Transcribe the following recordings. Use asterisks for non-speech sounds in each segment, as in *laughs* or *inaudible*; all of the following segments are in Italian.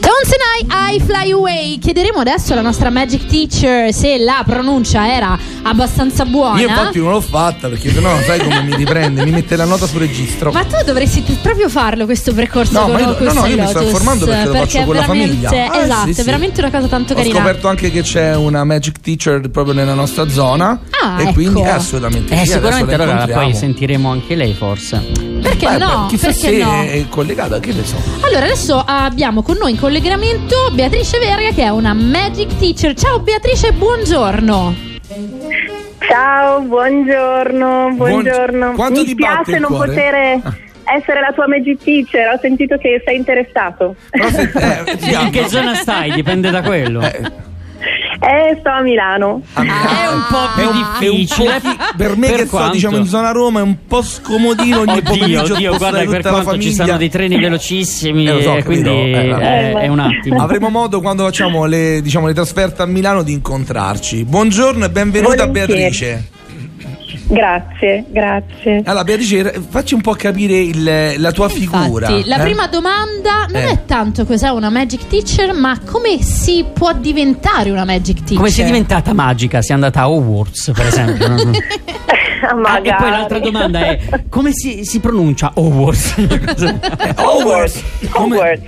Don't I Fly Away. Chiederemo adesso alla nostra Magic Teacher se la pronuncia era abbastanza buona. Io infatti non l'ho fatta perché sennò sai come mi riprende, mi mette la nota sul registro. Ma tu dovresti proprio farlo questo percorso No, con ma io- Locus no, no, io mi sto informando perché lo faccio con la famiglia. Ah, esatto, sì, sì. è veramente una cosa tanto Ho carina. scoperto anche che c'è una Magic Teacher proprio nella nostra zona Ah, e ecco. quindi è assolutamente Eh, sì, sicuramente allora poi sentiremo anche lei forse. Perché Beh, no? chissà Perché se no? è collegata, che ne so. Allora, adesso abbiamo con noi in collegamento Beatrice Verga che è una Magic Teacher. Ciao Beatrice, buongiorno. Ciao, buongiorno, buongiorno. Quanto Mi il non cuore? poter essere la tua magic teacher, ho sentito che sei interessato. Però se- eh, sì, In che zona stai? Dipende da quello. Eh, Eh, sto a Milano. a me- è un po' più è un- è un difficile. po' per me Per che sto quanto? diciamo in zona Roma è un po' scomodino ogni Oddio, pomeriggio oddio, guarda per quanto ci stanno dei treni velocissimi, Eh, lo so, quindi eh, è, è un attimo. Avremo modo quando facciamo le, diciamo, le trasferte a Milano di incontrarci. Buongiorno e benvenuta Volentieri. Beatrice. Grazie, grazie. Allora Beatrice, facci un po' capire il- la tua figura. Infatti, la eh? prima domanda non Eh. è tanto cos'è una Magic Teacher, ma come si può diventare una Magic Teacher? Come sei diventata magica? Sei andata a Hogwarts, per esempio. no? *laughs* *laughs* Ah, Magari. e poi l'altra domanda è: come si, si pronuncia Hogwarts? *laughs* Hogwarts. Come- Hogwarts.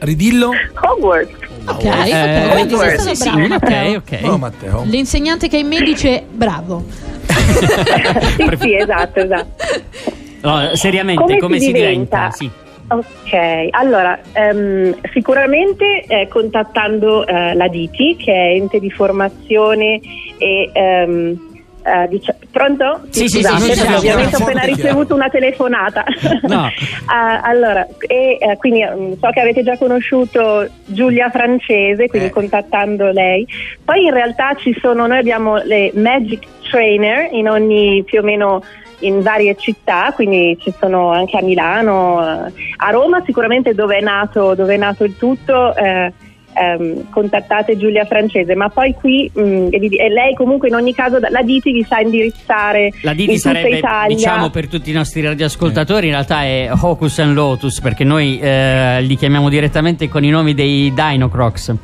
Ridillo? Hogwarts. Ok, Eh, ok, Hogwarts. stato sì, sì, bravo, ok, Matteo. ok. Oh Matteo. L'insegnante che è in me dice bravo. Sì, sì, esatto, esatto. No, seriamente, come, Come si si diventa? diventa? Sì. Ok, allora ehm, sicuramente eh, contattando eh, la Diti che è ente di formazione e ehm, eh, dice- pronto? Sì, sì, scusate, sì, sì, sì, ovviamente ho appena ricevuto una telefonata. *laughs* No. *laughs* Ah, allora, e, eh, quindi mm, so che avete già conosciuto Giulia Francese, quindi Eh. contattando lei. Poi in realtà ci sono, noi abbiamo le Magic Trainer in ogni più o meno in varie città, quindi ci sono anche a Milano, eh, a Roma sicuramente dove è nato, dove è nato il tutto. eh, ehm, contattate Giulia Francese, ma poi qui mm, e lei comunque in ogni caso la Diti vi sa indirizzare La in Diti tutta sarebbe, Italia. diciamo per tutti i nostri radioascoltatori, in realtà è Hocus and Lotus, perché noi eh, li chiamiamo direttamente con i nomi dei Dino Crocs.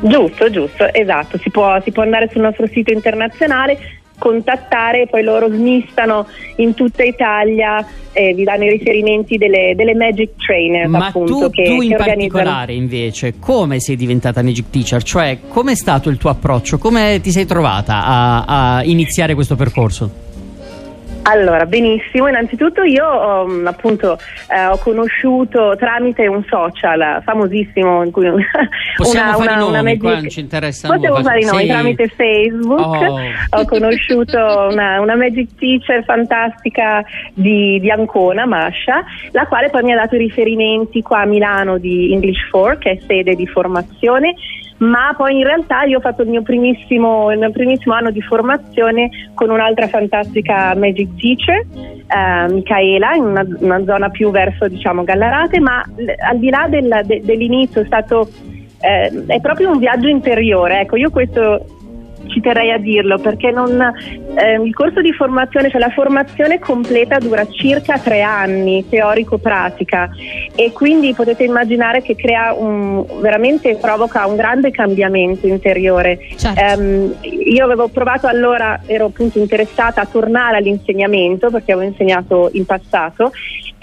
Giusto, giusto, esatto. Si può, si può andare sul nostro sito internazionale, contattare, poi loro smistano in tutta Italia e vi danno i riferimenti delle, delle Magic Trainer Ma appunto tu, che, tu che in organizzano. particolare invece, come sei diventata Magic Teacher? Cioè, com'è stato il tuo approccio? Come ti sei trovata a, a iniziare questo percorso? Allora, benissimo. Innanzitutto io um, appunto eh, ho conosciuto tramite un social famosissimo in cui *laughs* una, Possiamo fare i nomi, Magic- non ci interessa Possiamo nulla. fare i nomi Sì. tramite Facebook. Oh. Ho conosciuto una, una Magic Teacher fantastica di, di Ancona, Masha, la quale poi mi ha dato i riferimenti qua a Milano di English 4, che è sede di formazione. Ma poi in realtà io ho fatto il mio primissimo, il mio primissimo anno di formazione con un'altra fantastica Magic Teacher, eh, Micaela, in una, una zona più verso diciamo Gallarate, ma al di là del- de- dell'inizio è stato eh, è proprio un viaggio interiore. Ecco, io questo ci terrei a dirlo perché non, eh, il corso di formazione, cioè la formazione completa dura circa tre anni, teorico-pratica, e quindi potete immaginare che crea un, veramente provoca un grande cambiamento interiore. Certo. Ehm, io avevo provato allora, ero appunto interessata a tornare all'insegnamento perché avevo insegnato in passato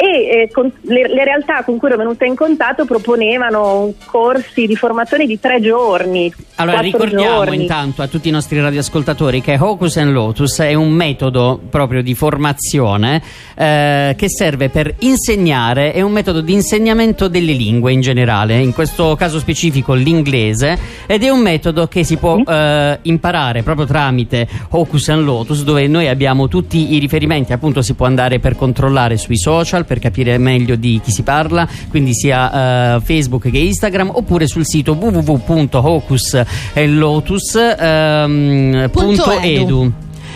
e eh, con- le, le realtà con cui ero venuta in contatto proponevano corsi di formazione di tre giorni. Allora, ricordiamo giorni. intanto a tutti i nostri radioascoltatori che Hocus Lotus è un metodo proprio di formazione eh, che serve per insegnare, è un metodo di insegnamento delle lingue in generale, in questo caso specifico l'inglese, ed è un metodo che si può eh, imparare proprio tramite Hocus Lotus, dove noi abbiamo tutti i riferimenti, appunto si può andare per controllare sui social, per capire meglio di chi si parla, quindi sia eh, Facebook che Instagram, oppure sul sito www.hocusandlotus.edu.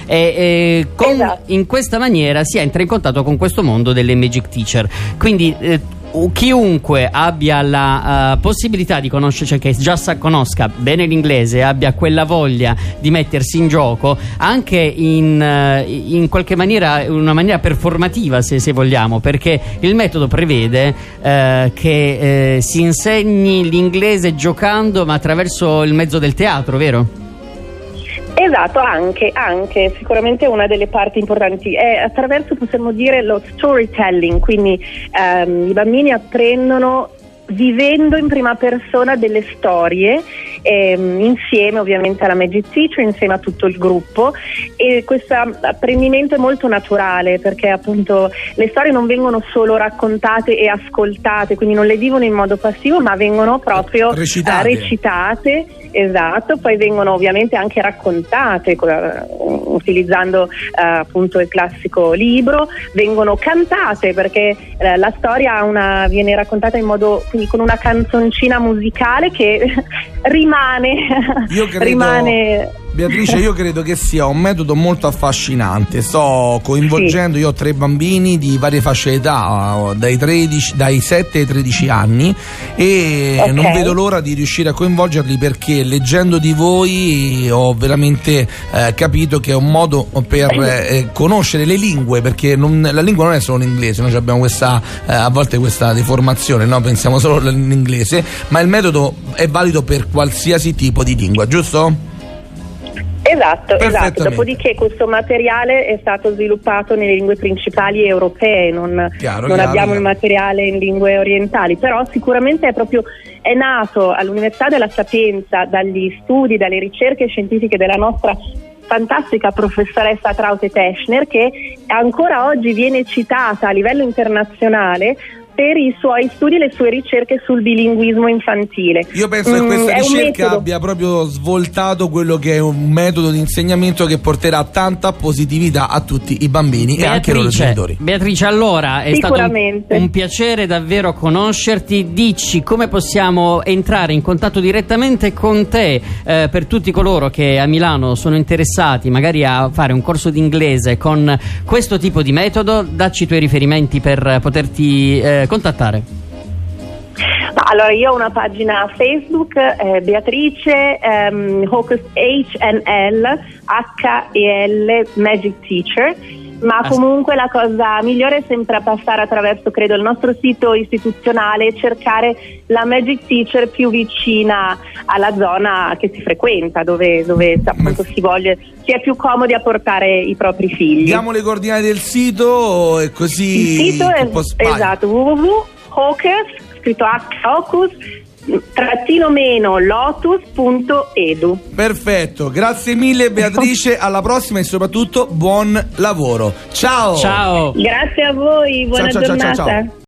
E, e con- Esatto. in questa maniera si entra in contatto con questo mondo delle Magic Teacher. Quindi eh, chiunque abbia la uh, possibilità di conoscere, cioè che già sa, conosca bene l'inglese, abbia quella voglia di mettersi in gioco, anche in, uh, in qualche maniera, una maniera performativa se, se vogliamo, perché il metodo prevede uh, che si insegni l'inglese giocando ma attraverso il mezzo del teatro, vero? Esatto, anche, anche, sicuramente una delle parti importanti. È attraverso, possiamo dire, lo storytelling, quindi ehm, i bambini apprendono vivendo in prima persona delle storie ehm, insieme ovviamente alla Magic Teacher, insieme a tutto il gruppo. E questo apprendimento è molto naturale perché appunto le storie non vengono solo raccontate e ascoltate, quindi non le vivono in modo passivo ma vengono proprio recitate, uh, recitate Esatto, poi vengono ovviamente anche raccontate uh, utilizzando uh, appunto il classico libro, vengono cantate perché uh, la storia una, viene raccontata in modo quindi con una canzoncina musicale che *laughs* rimane, rimane Beatrice, io credo che sia un metodo molto affascinante. Sto coinvolgendo, sì. io ho tre bambini di varie fasce d'età, dai, 13, dai 7 ai 13 anni, e okay. non vedo l'ora di riuscire a coinvolgerli perché leggendo di voi ho veramente eh, capito che è un modo per eh, conoscere le lingue, perché non, la lingua non è solo l'inglese, noi abbiamo questa, eh, a volte questa deformazione, no? pensiamo solo all'inglese, ma il metodo è valido per qualsiasi tipo di lingua, giusto? Esatto, esatto. Dopodiché questo materiale è stato sviluppato nelle lingue principali europee, non, chiaro, non chiaro, abbiamo chiaro. il materiale in lingue orientali, però sicuramente è proprio è nato all'Università della Sapienza dagli studi, dalle ricerche scientifiche della nostra fantastica professoressa Traute Teschner che ancora oggi viene citata a livello internazionale per i suoi studi e le sue ricerche sul bilinguismo infantile. Io penso mm, che questa ricerca abbia proprio svoltato quello che è un metodo di insegnamento che porterà tanta positività a tutti i bambini Beatrice, e anche ai loro genitori. Beatrice, allora è stato un, un, piacere davvero conoscerti. Dici come possiamo entrare in contatto direttamente con te eh, per tutti coloro che a Milano sono interessati magari a fare un corso di inglese con questo tipo di metodo. Dacci i tuoi riferimenti per poterti eh, contattare? Allora, io ho una pagina Facebook, eh, Beatrice ehm, Hocus HNL, H-E-L Magic Teacher, ma comunque la cosa migliore è sempre passare attraverso, credo, il nostro sito istituzionale e cercare la Magic Teacher più vicina alla zona che si frequenta, dove, dove appunto si voglia, si è più comodi a portare i propri figli. Diamo le coordinate del sito e così... Il sito è esatto, www.hocus scritto H-Ocus trattino meno lotus.edu perfetto grazie mille Beatrice *laughs* alla prossima e soprattutto buon lavoro. Ciao. Ciao. Grazie a voi buona ciao, ciao, giornata ciao,